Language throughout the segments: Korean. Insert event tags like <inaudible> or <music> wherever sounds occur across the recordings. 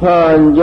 어이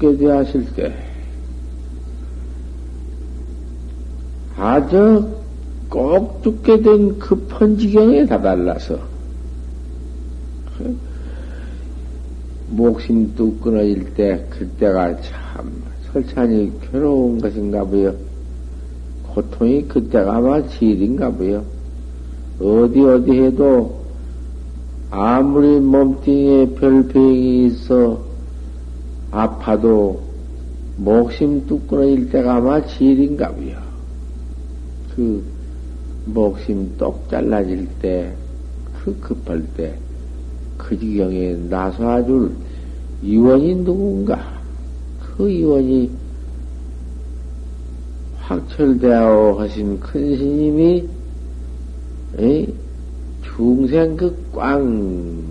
죽게 되었을 때, 아주 꼭 죽게 된 급한 지경에 다달라서, 목심 뚝 끊어질 때, 그때가 참 설찬이 괴로운 것인가 보요. 고통이 그때가 아마 제일인가 보요. 어디 어디 해도 아무리 몸뚱이에 별병이 있어 아파도 목심 뚝 끊어질 때가 아마 제일인가 보요. 그 목심 똑 잘라질 때, 그 급할 때, 그 지경에 나서줄 이원이 누군가? 그 이원이 확철대하오 하신 큰 스님이 중생 그꽉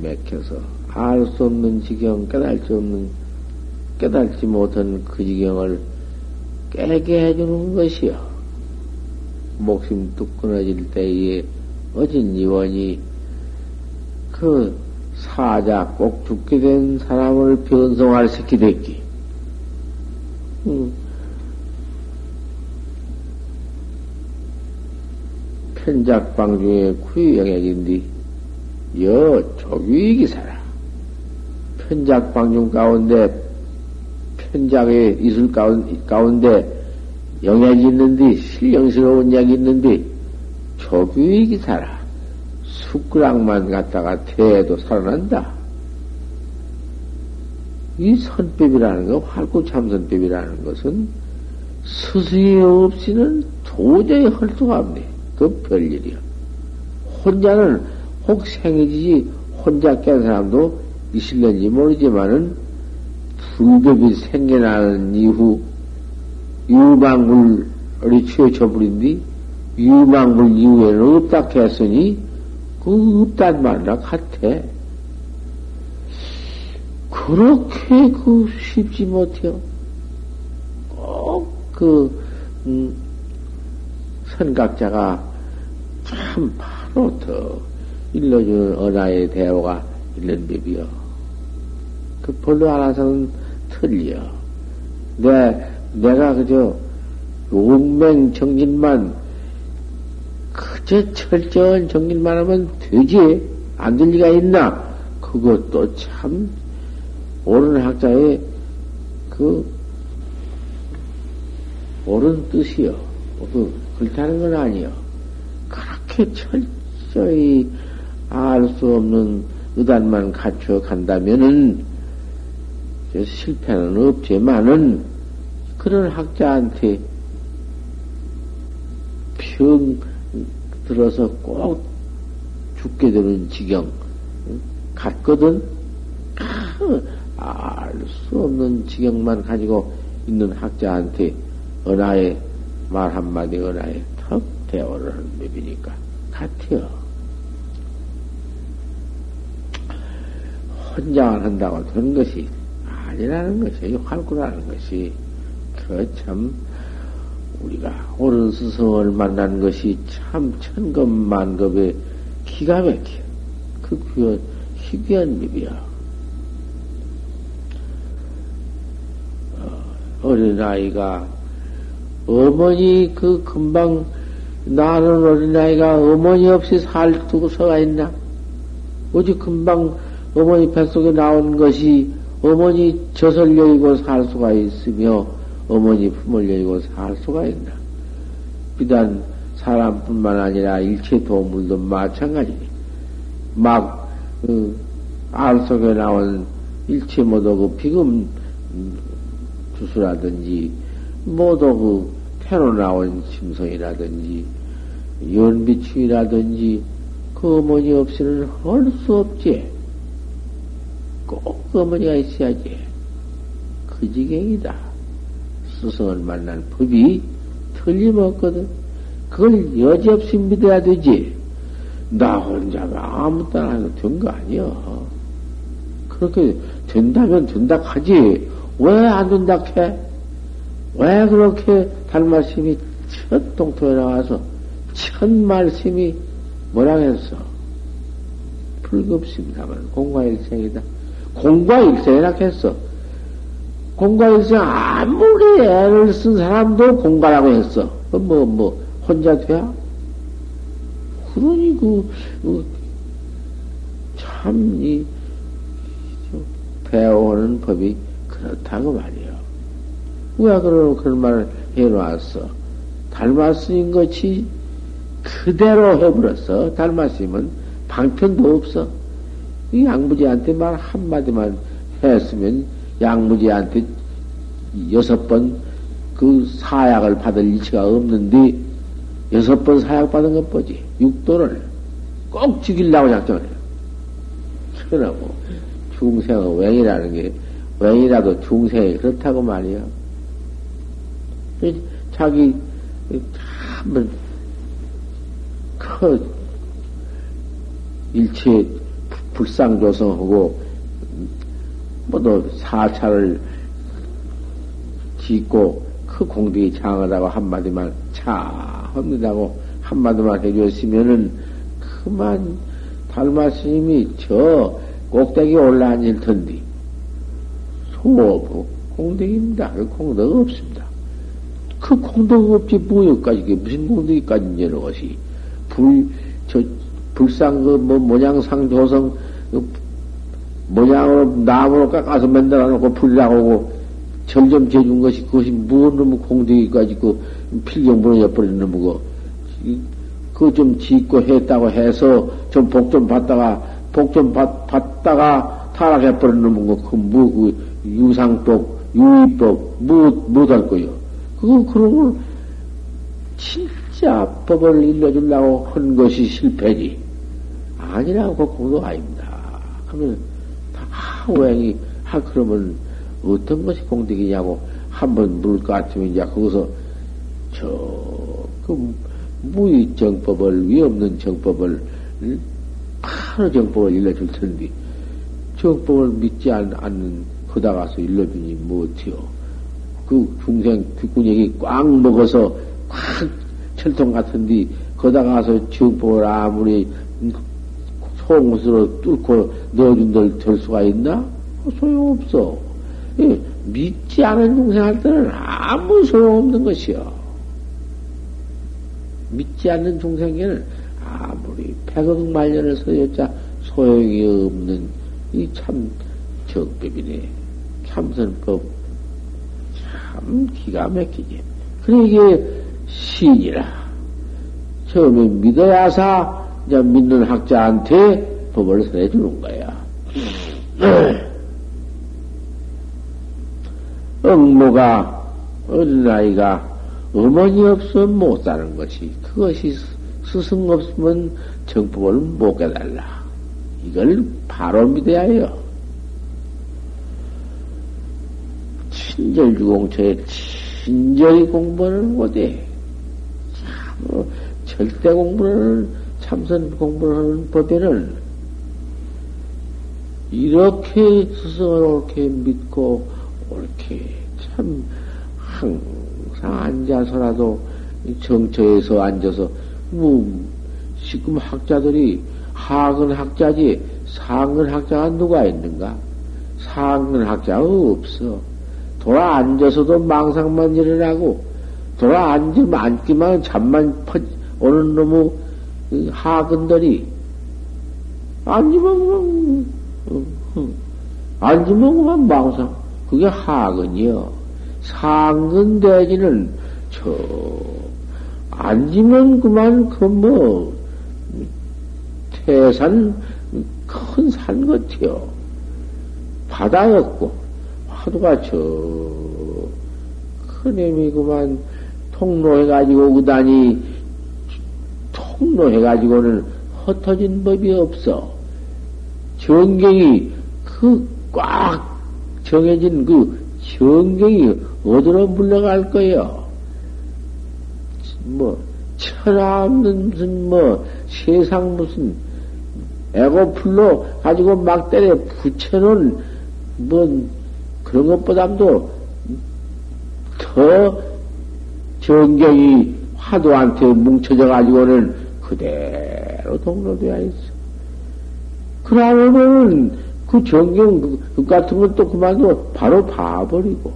맥혀서 알 수 없는 지경, 깨달을 없는, 깨달지 못한 그 지경을 깨게 해주는 것이요. 목심 뚝 끊어질 때에 어진 이원이 그 사자 꼭 죽게 된 사람을 변성할 시키됐기. 음. 편작방 중에 구유영액인데, 여 살아. 편작방 중 가운데, 편작의 이술 가운데 영약이 있는데, 실령스러운 약이 있는데, 조규익이 살아. 숟가락만 갖다가 대도 살아난다. 이 선법이라는 거, 활구참선법이라는 것은 스승이 없이는 도저히 할 수가 없네. 그 별일이야. 혼자는 혹 생이지 혼자 깬 사람도 있을는지 모르지만은 불법이 생겨나는 이후 유망물이 취해져버린 뒤 유망물 이후에는 없다 했으니 그 없단 말이라 같아. 그렇게 그 쉽지 못해요. 꼭 그, 음, 선각자가 참 바로 더 일러주는 언하의 대화가 있는 법이요. 그 별로 알아서는 틀려. 내, 내가 그저 용맹 정진만, 그저 철저한 정진만 하면 되지. 안 될 리가 있나? 그것도 참, 옳은 학자의 그, 옳은 뜻이요. 그, 그렇다는 건 아니요. 그렇게 철저히 알 수 없는 의단만 갖춰 간다면은, 실패는 없지만은, 그런 학자한테 병 들어서 꼭 죽게 되는 지경 같거든. 알 수 없는 지경만 가지고 있는 학자한테 은하의 말 한마디 은하에 턱 대화를 하는 법이니까 같아요. 혼자만 한다고 되는 것이 아니라는 것이 활구라는 것이 그참 우리가 옳은 스승을 만난 것이 참 천급만급의 기가 막혀. 그 귀한, 희귀한 법이야. 어, 어린아이가 어머니 그 금방 나는 어린아이가 어머니 없이 살 두고서가 있나? 어디 금방 어머니 뱃속에 나온 것이 어머니 젖을 여의고 살 수가 있으며 어머니 품을 여의고 살 수가 있나? 비단 사람뿐만 아니라 일체 동물도 마찬가지. 막, 그, 알 속에 나온 일체 모두 그 비금 주수라든지, 모두 그 태로 나온 심성이라든지, 연비충이라든지, 그 어머니 없이는 할 수 없지. 꼭 어머니가 있어야지. 그 지경이다. 스승을 만난 법이 틀림없거든. 그걸 여지없이 믿어야 되지. 나 혼자가 아무 따나 해도 된 거 아니야. 그렇게 된다면 된다 하지. 왜 안 된다 해? 왜 그렇게 달말씀이 첫 동토에 나와서 첫 말씀이 뭐라 했어? 불급심사만 공과일생이다. 공과 일생이라 했어. 공과 일생 아무리 애를 쓴 사람도 공과라고 했어. 뭐, 뭐, 혼자 돼야? 그러니 그, 그 참, 이, 배워오는 법이 그렇다고 말이야. 왜 그런, 그런 말을 해놓았어? 닮았으인 것이 그대로 해버렸어. 닮았으면 방편도 없어. 이 양무지한테 말 한마디만 했으면 양무지한테 여섯 번 그 사약을 받을 이치가 없는데 여섯 번 사약 받은 것 보지. 육도를 꼭 죽이려고 작정을 해요. 그러고 중생의 웽이라는 게 웽이라도 중생이 그렇다고 말이야. 자기 한번 그 일체 불상조성하고 뭐또 사찰을 짓고 그 공덕이 장하다고 한마디만 차 합니다고 한마디만 해줬으면은 그만 달마 스님이 저 꼭대기 올라앉을 텐데 소부 공덕입니다. 그 공덕 없습니다. 그 공덕 없지 뭐여까지 무슨 공덕이까지 여러 것이 불 저 불상 그뭐 모양상 조성 그 모양으로 나무로 깎아서 만들어 놓고 불나오고 점점 재준 것이 그것이 무슨 놈의 공덕이까지 그 필경 무너져버리는 놈이고 그좀 짓고 했다고 해서 좀 복 좀 받다가 복 좀 받다가 타락해버리는 놈이고 그뭐 그 유상법 유의법 뭐못할 거요? 그거 그런 걸 진짜 법을 일러주려고 한 것이 실패지. 아니라고 그 공도 아닙니다. 그러면 하우행이 하 그러면 어떤 것이 공덕이냐고 한번 물을 것 같으면 이제 거기서 저그 무의 정법을 위 없는 정법을 바로 정법을 일러줄 텐데 정법을 믿지 않, 는 거다 가서 일러주니 못해요. 그 중생 뒷구녕이 꽉 먹어서 꽉 철통 같은데 거다 가서 정법을 아무리 송으로 뚫고 넣어준들 될 수가 있나? 소용없어. 예, 믿지 않은 중생한테는 아무 소용없는 것이요. 믿지 않는 중생에는 아무리 백억 말년을 서였자 소용이 없는 이 참 정법이네. 참선법. 참 기가 막히지. 그래, 이게 신이라. 처음에 믿어야사 이제 믿는 학자한테 법을 설해 주는 거야. <clears throat> 응모가 어린 아이가 어머니 없으면 못 사는 것이 그것이 스승 없으면 정법을 못 깨달라. 이걸 바로 믿어야 해요. 친절주공처에 친절히 공부를 못해. 참, 절대 공부를, 참선 공부를 하는 법에는 이렇게 스승을 옳게 믿고 옳게 참 항상 앉아서라도 정처에서 앉아서 뭐 지금 학자들이 하근 학자지 상근 학자가 누가 있는가? 상근 학자가 없어. 돌아 앉아서도 망상만 일어나고 돌아 앉으면 앉기만 잠만 퍼 오는 놈의 하근들이 앉으면 앉으면 그만 망상 그게 하근이요. 상근 대지는 저 앉으면 그만 그뭐 태산 큰 산 같아요. 바다였고 화두가 저 큰애미 그만 통로해가지고 우단이 통로해가지고는 흩어진 법이 없어. 정경이 그 꽉 정해진 그 정경이 어디로 물러갈 거예요? 뭐, 철학 없는 무슨 뭐, 세상 무슨, 에고풀로 가지고 막 때려 붙여놓은, 뭐, 그런 것보다도 더 정경이 화두한테 뭉쳐져 가지고는 그대로 동로되어 있어. 그러면은 그 정경 그, 그 같은 것도 그만둬 바로 봐버리고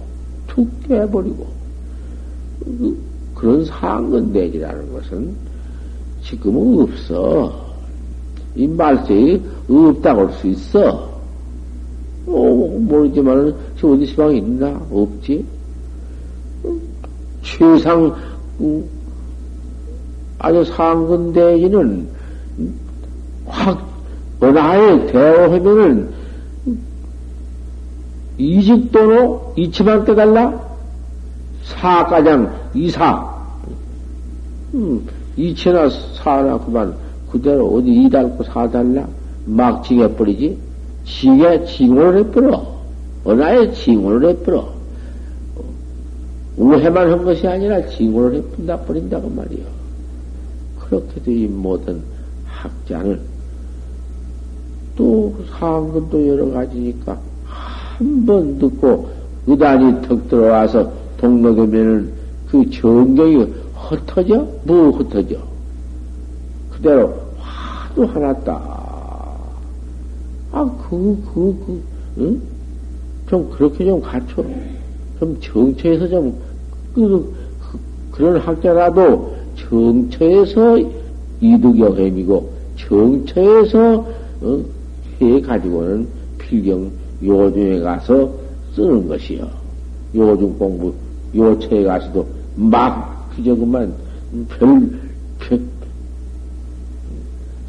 툭 깨버리고 그, 그런 상근대지라는 것은 지금은 없어. 이 말세에 없다고 할 수 있어. 어, 모르지만, 저 어디 시방에 있나? 없지? 최상, 음, 아주 상근대지는 확, 은하에 대오하면은 이직도로 이치만 깨달라? 사가장 이사. 음, 이치나 사나 그만 그대로 어디 이달고 사달라? 막 징해버리지? 징해, 징을 해버려. 은하에 징을 해버려. 우해만 한 것이 아니라 징을 해푼다 버린다고 말이요. 그렇게도 이 모든 학자는 또 상근도 여러 가지니까 한 번 듣고 의단이 턱 들어와서 동록이면은 그 정경이 흩어져? 뭐 흩어져? 그대로 화도 하나 딱. 아, 그, 그, 그, 응? 좀 그렇게 좀 갖춰. 좀 정처에서 좀, 그, 그, 그런 학자라도 정처에서 이득여행이고, 정처에서, 어, 해 가지고는 필경 요중에 가서 쓰는 것이요. 요중 공부, 요체에 가서도 막, 그저 그만, 별, 별,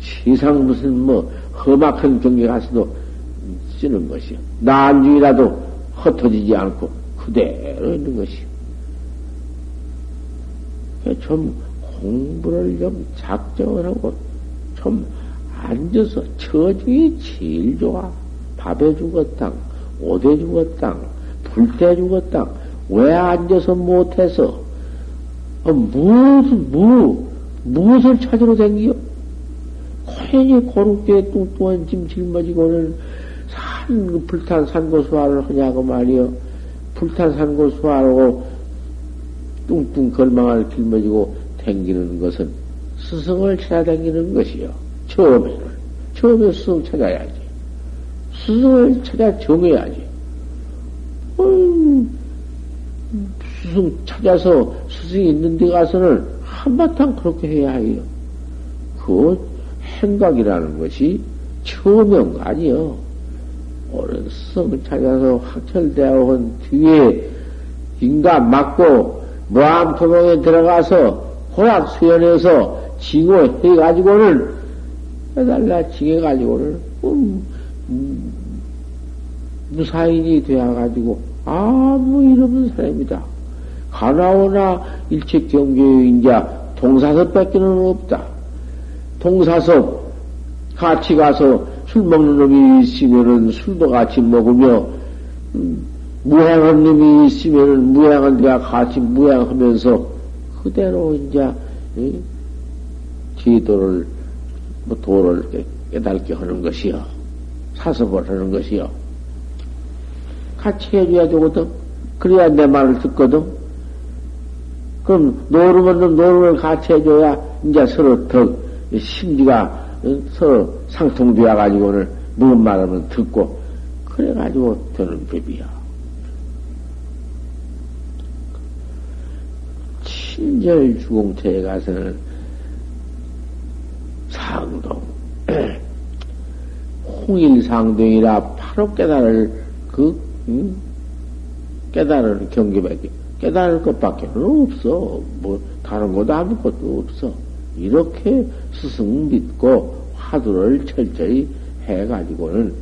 세상 무슨 뭐, 험악한 경계 가서도 쓰는 것이요. 난중이라도 흩어지지 않고 그대로 있는 것이요. 좀 공부를 좀 작정을 하고 좀 앉아서 처중이 제일 좋아. 밥에 죽었당, 옷에 죽었당, 불때 죽었당. 왜 앉아서 못해서? 어, 무슨, 무, 무엇을 찾으러 댕겨? 괜히 고롭게 뚱뚱한 짐 짊어지고는 산, 그 불탄 산고수화를 하냐고 말이요. 불탄 산고수화하고 뚱뚱 걸망을 짊어지고 댕기는 것은 스승을 찾아다니는 것이요. 처음에는. 처음에 스승 찾아야지. 스승을 찾아 정해야지. 음, 스승 찾아서 스승이 있는 데 가서는 한바탕 그렇게 해야 해요. 그 행각이라는 것이 처음은 아니요. 옳은 스승을 찾아서 학철대하고 한 뒤에 인간 맞고 무암토동에 들어가서 호락 수연해서 징호해가지고는 해달라 징해가지고는 음, 음, 무사인이 되어가지고 아무 일 없는 사람이다. 가나오나 일체 경계인자 동사서 뺏기는 없다. 동사섭 같이 가서 술 먹는 놈이 있으면은 술도 같이 먹으며 음, 무향한 놈이 있으면은 무향한 데가 같이 무향하면서 그대로 이제 지도를 뭐 도를 깨달게 하는 것이요. 사섭을 하는 것이요. 같이 해줘야 되거든 그래야 내 말을 듣거든. 그럼 노름은 노름을 같이 해줘야 이제 서로 더 심지가 서로 상통되어 가지고는 무슨 말하면 듣고 그래 가지고 되는 법이야. 친절 주공처에 가서는 상동 <clears throat> 홍일상동이라 바로 깨달을 그 음? 깨달을 경계밖에 깨달을 것밖에 없어. 뭐 다른 것도 아무것도 없어. 이렇게 스승 믿고 화두를 철저히 해가지고는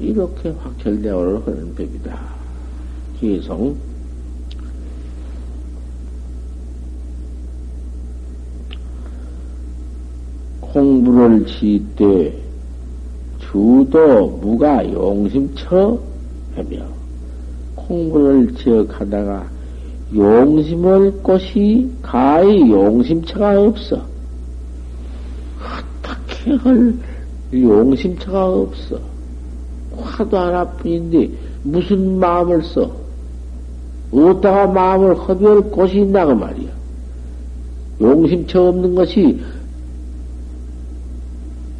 이렇게 확철대오를 하는 법이다. 계속 공부를 지때 주도 무가 용심처 하며 공부를 지역하다가 용심을 곳이 가히 용심처가 없어. 어떻게 할 용심처가 없어. 화도 하나뿐인데 무슨 마음을 써? 어디다가 마음을 허비할 곳이 있나 그 말이야. 용심처 없는 것이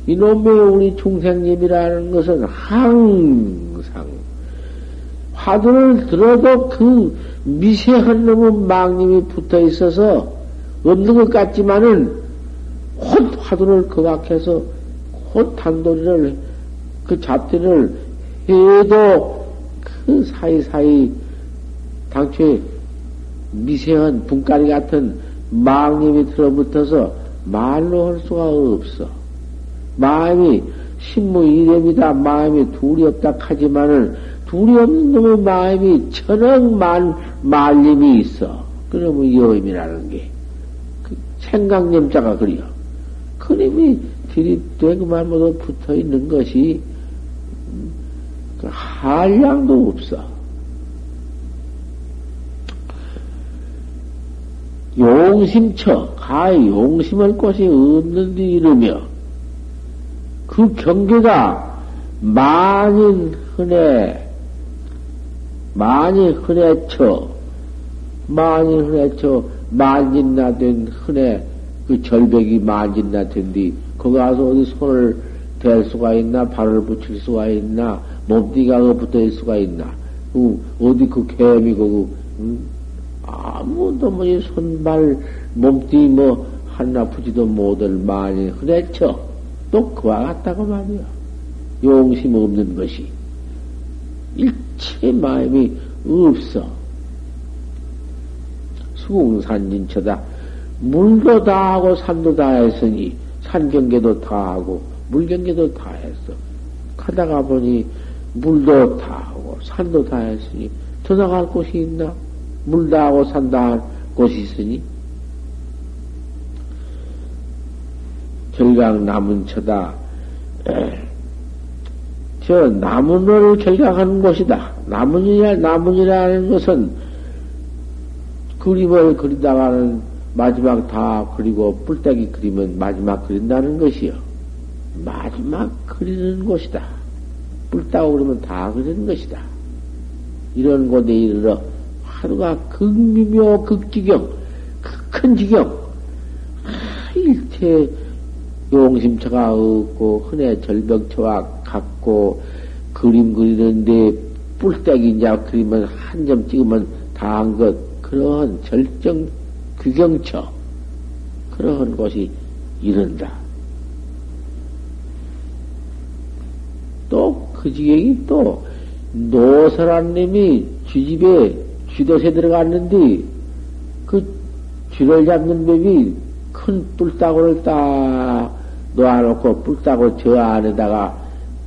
이놈의 우리 중생님이라는 것은 항상 화두를 들어도 그 미세한 놈의 망님이 붙어 있어서 없는 것 같지만은 곧 화두를 거각해서 곧 단도리를 그 잡대를 해도 그 사이사이 당초에 미세한 분가리 같은 망님이 들어붙어서 말로 할 수가 없어. 마음이 신무 이념이다. 마음이 둘이 없다 하지만은 둘이 없는 놈의 마음이 천억만 말림이 있어. 그러면 여임이라는 게. 그 생각념자가 그려. 그림이 들이대고만 모두 붙어 있는 것이 그 한량도 없어. 용심처, 가 용심할 곳이 없는 데 이러며, 그 경계가 만인 흔해, 많이 흔해쳐, 많이 흔해쳐, 만진나 된 흔해, 그 절벽이 만진나 된 뒤, 거기 가서 어디 손을 댈 수가 있나, 발을 붙일 수가 있나, 몸띠가 붙어 있을 수가 있나, 그, 어디 그 개미, 그, 음? 아무도 뭐, 손발, 몸띠 뭐, 하나 붙지도 못할 많이 흔해쳐. 또 그와 같다고 말이야. 용심 없는 것이. 일체 마음이 없어. 수공산진처다. 물도 다 하고 산도 다 했으니 산경계도 다 하고 물경계도 다 했어. 가다가 보니 물도 다 하고 산도 다 했으니 더 나갈 곳이 있나? 물 다 하고 산 다 할 곳이 있으니 결각 남은 처다. 저 나무를 결각하는 곳이다. 나무이라 나무이라는 것은 그림을 그리다가는 마지막 다 그리고 뿔떼기 그리면 마지막 그린다는 것이요. 마지막 그리는 곳이다. 뿔따고 그러면 다 그리는 것이다. 이런 곳에 이르러 하루가 극미묘 극지경, 큰 지경, 아, 일체 용심처가 없고 흔해 절벽처와 같고 그림 그리는데 이제 그리면 한점 찍으면 다 한 것 그러한 절정 규경처 그러한 곳이 이른다. 또 그 지경이 또 노설한 님이 쥐집에 쥐도새 들어갔는데 그 쥐를 잡는 법이 큰 뿔따구를 딱 놓아놓고 뿔따고 저 안에다가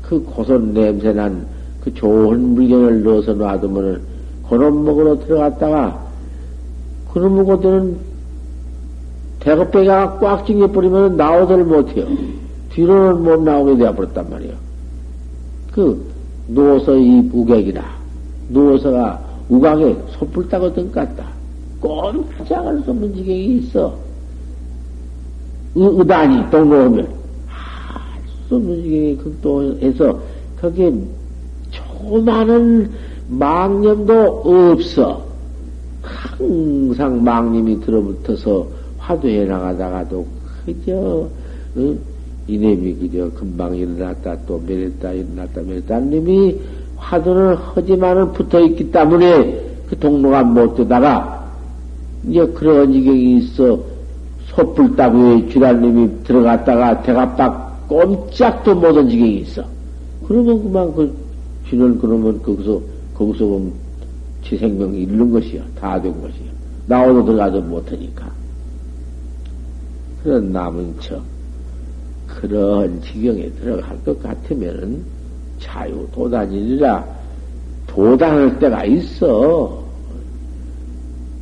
그 고선 냄새난 그 좋은 물건을 넣어서 놔두면은 그놈 먹으러 들어갔다가 그놈 먹고들은 대급배가 꽉 찡겨버리면 나오들 못해요. 뒤로는 못 나오게 되어버렸단 말이에요. 그, 누워서 이 우객이라, 누워서가 우각에 솥불 따거든 같다. 꼼짝할 수 없는 지경이 있어. 의, 단이 동로하면, 할수 없는 지경이 극도에서, 거기에 조그마한 망념도 없어. 항상 망님이 들어붙어서 화두해 나가다가도 그저 어? 이놈이 그저 금방 일어났다 또 매렸다 일어났다 매렸다 님이 화두를 하지만은 붙어있기 때문에 그 동로가 못 되다가 이제 그런 지경이 있어 솥불 따구에 주란님이 들어갔다가 대가빡 꼼짝도 못한 지경이 있어. 그러면 그만 그 쥐는 그러면 거기서 거기서 보면 지 생명이 잃는 것이야. 다 된 것이야. 나오도 들어가도 못하니까. 그런 남은 척, 그런 지경에 들어갈 것 같으면은 자유 도단이라 도단할 때가 있어.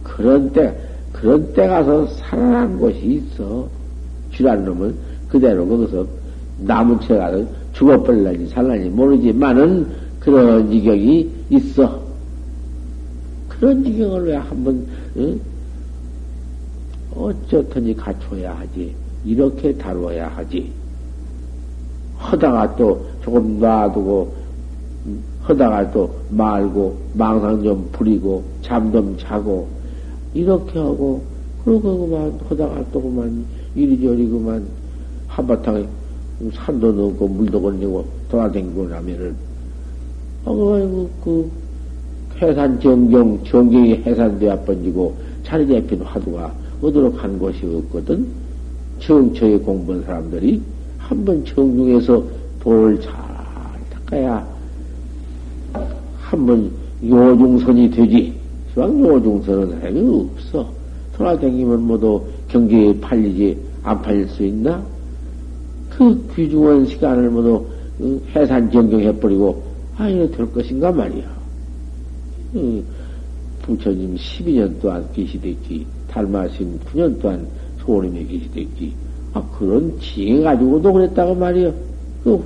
그런 때, 그런 때 가서 살아난 곳이 있어. 쥐란 놈은 그대로 거기서 남은 채 가서 죽어버릴라니 살라니 모르지만은 그런 지경이 있어. 그런 지경을 왜 한번, 응? 어쩌든지 갖춰야 하지. 이렇게 다루어야 하지. 하다가 또 조금 놔두고, 하다가 또 말고, 망상 좀 부리고, 잠 좀 자고, 이렇게 하고, 그러고 그만, 하다가 또 그만, 이리저리 그만, 한바탕에 산도 넣고, 물도 건네고, 돌아다니고 나면은, 아이고, 그, 해산 정경, 정경이 해산되어 번지고, 자리 잡힌 화두가 어디로 간 곳이 없거든. 정처에 공부한 사람들이 한 번 정중에서 돌을 잘 닦아야 한 번 요중선이 되지. 시방 요중선은 해이 없어. 돌아다니면 모두 경기에 팔리지 안 팔릴 수 있나? 그 귀중한 시간을 모두 해산 정경해버리고 아유 될 것인가 말이야. 부처님 12년 동안 계시됐지. 달마신 9년 동안 소림에 계시됐지. 아, 그런 지혜 가지고도 그랬다고 말이요. 그,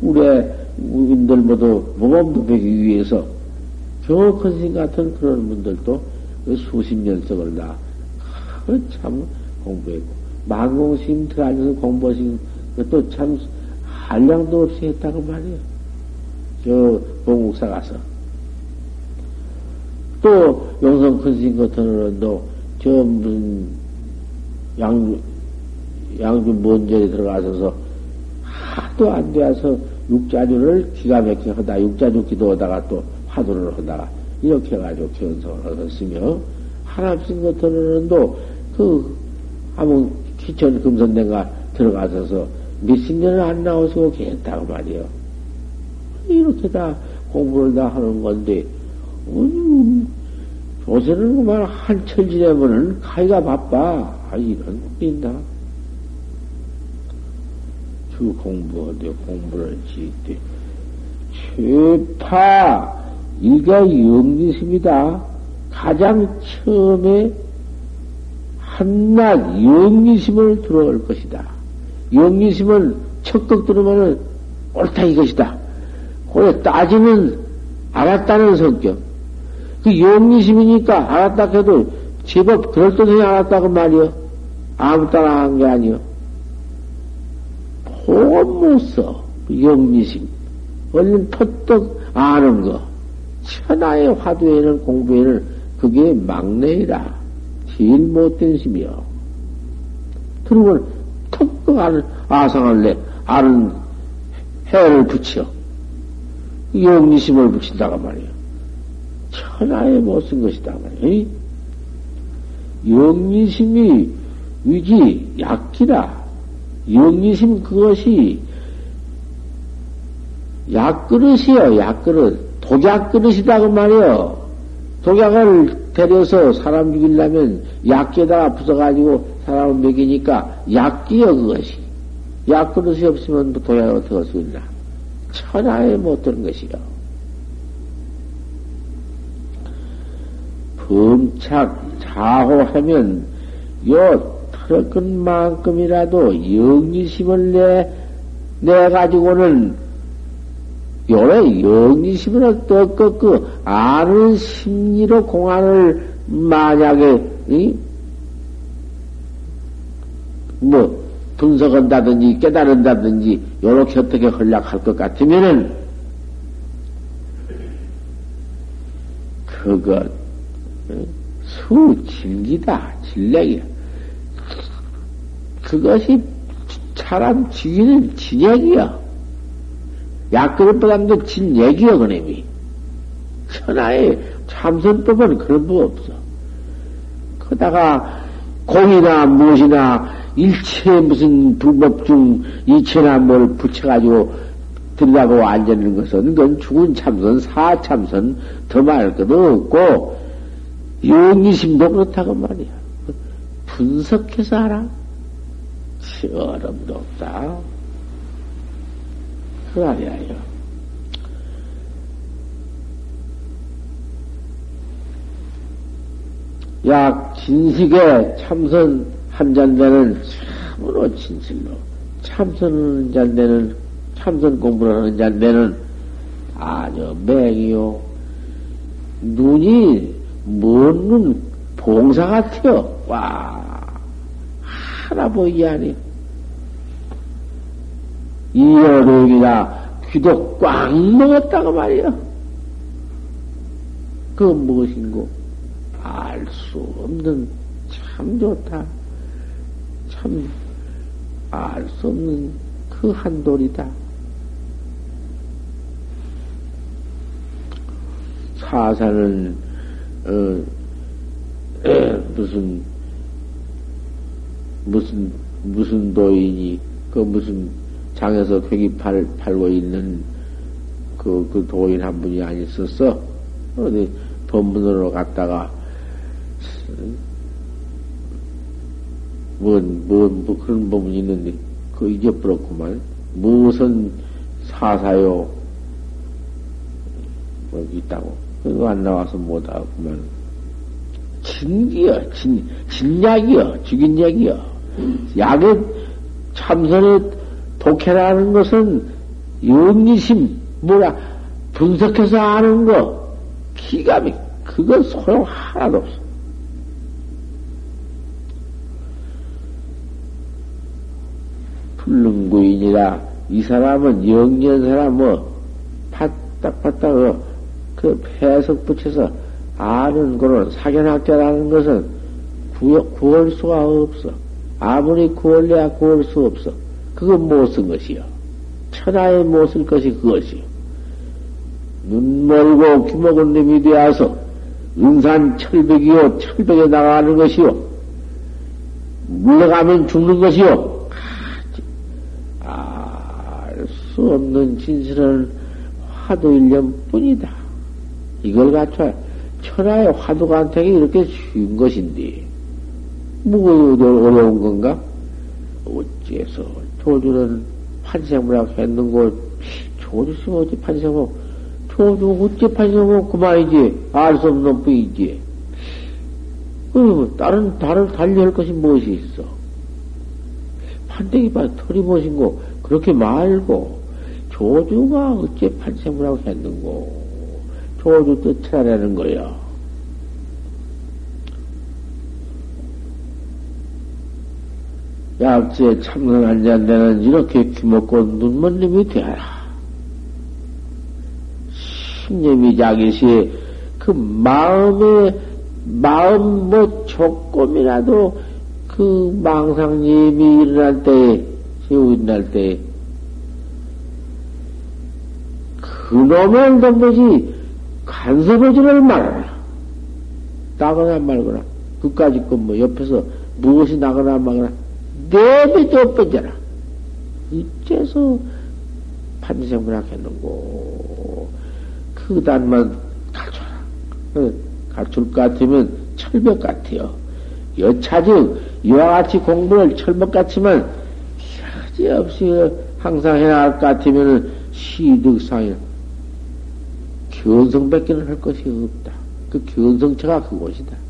후래 우인들 모두 모범도 배기 위해서 겨우 큰신 같은 그런 분들도 그 수십 년석을 다, 참 공부했고, 만공심 들어앉아서 공부하신 것도 참 한량도 없이 했다고 말이요. 저, 봉국사 가서. 또 용성 큰신 같은 어른도 저 무슨 양 양주 먼저에 들어가셔서 하도 안 되어서 육자주를 기가 막히게 하다 육자주 기도하다가 또 화두를 하다가 이렇게 해가지고 견성을 얻었으며 하나씩 같은 어른도 그 아무 기천 금선대가 들어가셔서 몇십 년을 안 나오시고 계셨다고 말이요. 이렇게 다 공부를 다 하는 건데 음, 요새는 그만 한철 지내면은 가기가 바빠. 아, 이런 꼴인다. 주 공부하되 공부를 지때 최파 일가 영리심이다. 가장 처음에 한낱 영리심을 들어올 것이다. 영리심을 척극 들으면은 옳다 이것이다. 그래 따지면 알았다는 성격. 그 영리심이니까 알았다 해도 제법 그럴듯하게 알았다고 말이요. 아무 따라 한 게 아니요. 보건 못 써. 그 영리심. 얼른 터떡 아는 거. 천하의 화두에는 공부에는 그게 막내이라. 제일 못된 심이요. 그러면 턱 아는, 아상을 내, 아는 해를 붙여. 영리심을 붙인다고 말이요. 천하에 못쓴 것이다. 말이야. 영리심이 위지 약기라. 영리심 그것이 약그릇이요, 약그릇. 독약 그릇이다, 그 말이요. 독약을 데려서 사람 죽이려면 약기에다가 부숴가지고 사람을 먹이니까 약기요, 그것이. 약 그릇이 없으면 독약을 어떻게 할수 있나. 천하에 못 드는 것이요. 범착, 자호하면 요 털어끈 만큼이라도 영리심을 내, 내 가지고는 요래 영리심을 어떻고 그 아는 심리로 공안을 만약에 이? 뭐 분석한다든지 깨달은다든지 요렇게 어떻게 흘락할 것 같으면은 그것 수진기다 진력이야. 그것이 사람 죽이는 진액이야. 약그릇보다도 진액이야 그놈이. 천하에 참선법은 그런 법 없어. 그다가 공이나 무엇이나 일체 무슨 불법 중 이체나 뭘 붙여가지고 들라고 앉아있는 것은 그건 죽은 참선, 사참선, 더말 것도 없고, 용의심도 그렇다고 말이야. 분석해서 알아? 어림도 없다. 그 말이야, 이거. 약 진식에 참선 한 잔대는 참으로 진실로, 참선 한 잔대는 참선 공부를 하는 자인데는 아주 맹이요. 눈이 먼 눈 봉사 같아요. 와 하나 보이지 아니. 이어록이나 귀도 꽉 먹었다고 말이야. 그 무엇인고? 알 수 없는 참 좋다. 참 알 수 없는 그 한돌이다. 사사는 어, 에, 무슨 무슨 무슨 도인이 그 무슨 장에서 괴기 팔, 팔고 있는 그, 그 도인 한 분이 아니었었어. 어디 법문으로 갔다가 뭔, 뭔, 뭐 그런 법문이 있는데 그 잊어버렸구만. 무슨 사사요 뭐 있다고. 그거 안 나와서 못하구만. 진기여, 진, 진약이여, 죽인 약이여. 약의 참선의 독해라는 것은 영리심, 뭐라, 분석해서 아는 거, 기가 막, 그거 소용 하나도 없어. 불능구인이라, 이 사람은 영리한 사람, 뭐, 파딱파딱, 그 폐석 붙여서 아는 거는 사견학자라는 것은 구여, 구할 수가 없어. 아무리 구할래야 구할 수 없어. 그건 못쓴 것이요. 천하에 못 쓸 것이 그것이요. 눈 멀고 귀 먹은 놈이 되어서 은산 철벽이요, 철벽에 나가는 것이요. 물러가면 죽는 것이요. 알수 없는 진실은 화두 일념 뿐이다. 이걸 갖춰 천하의 화두 간택이 이렇게 쉬운 것인데, 뭐가 어려운 건가? 어째서 조주는 판생물하고 했는고, 조주시면 어찌 판생물, 조주 어째 판생물 그만이지, 알 수 없는 뿐이지. 그, 다른, 다른 달리할 것이 무엇이 있어? 판때기 봐, 털이 무엇인고, 그렇게 말고, 조주가 어째 판생물하고 했는고, 조주 뜻하라는 거야. 약지에 참선 한잔 되는 이렇게 귀먹고 눈먼 님이 되어라. 신념이 자기시 그 마음에, 마음 뭐 조금이라도 그 망상님이 일어날 때에, 세우 일어날 때에, 그놈의 덤보지 간섭하지를 말아라. 나거나 말거나. 그까지 거뭐 옆에서 무엇이 나거나 말거나. 내배도 없어져라. 어째서 판생문학 했는고. 그 단만 갖춰라. 갖출 것 같으면 철벽 같아요. 여차즉 이와 같이 공부를 철벽 같지만 여지없이 항상 해나갈 것 같으면 시득상이야. 견성밖에는 할 것이 없다. 그 견성처가 그곳이다.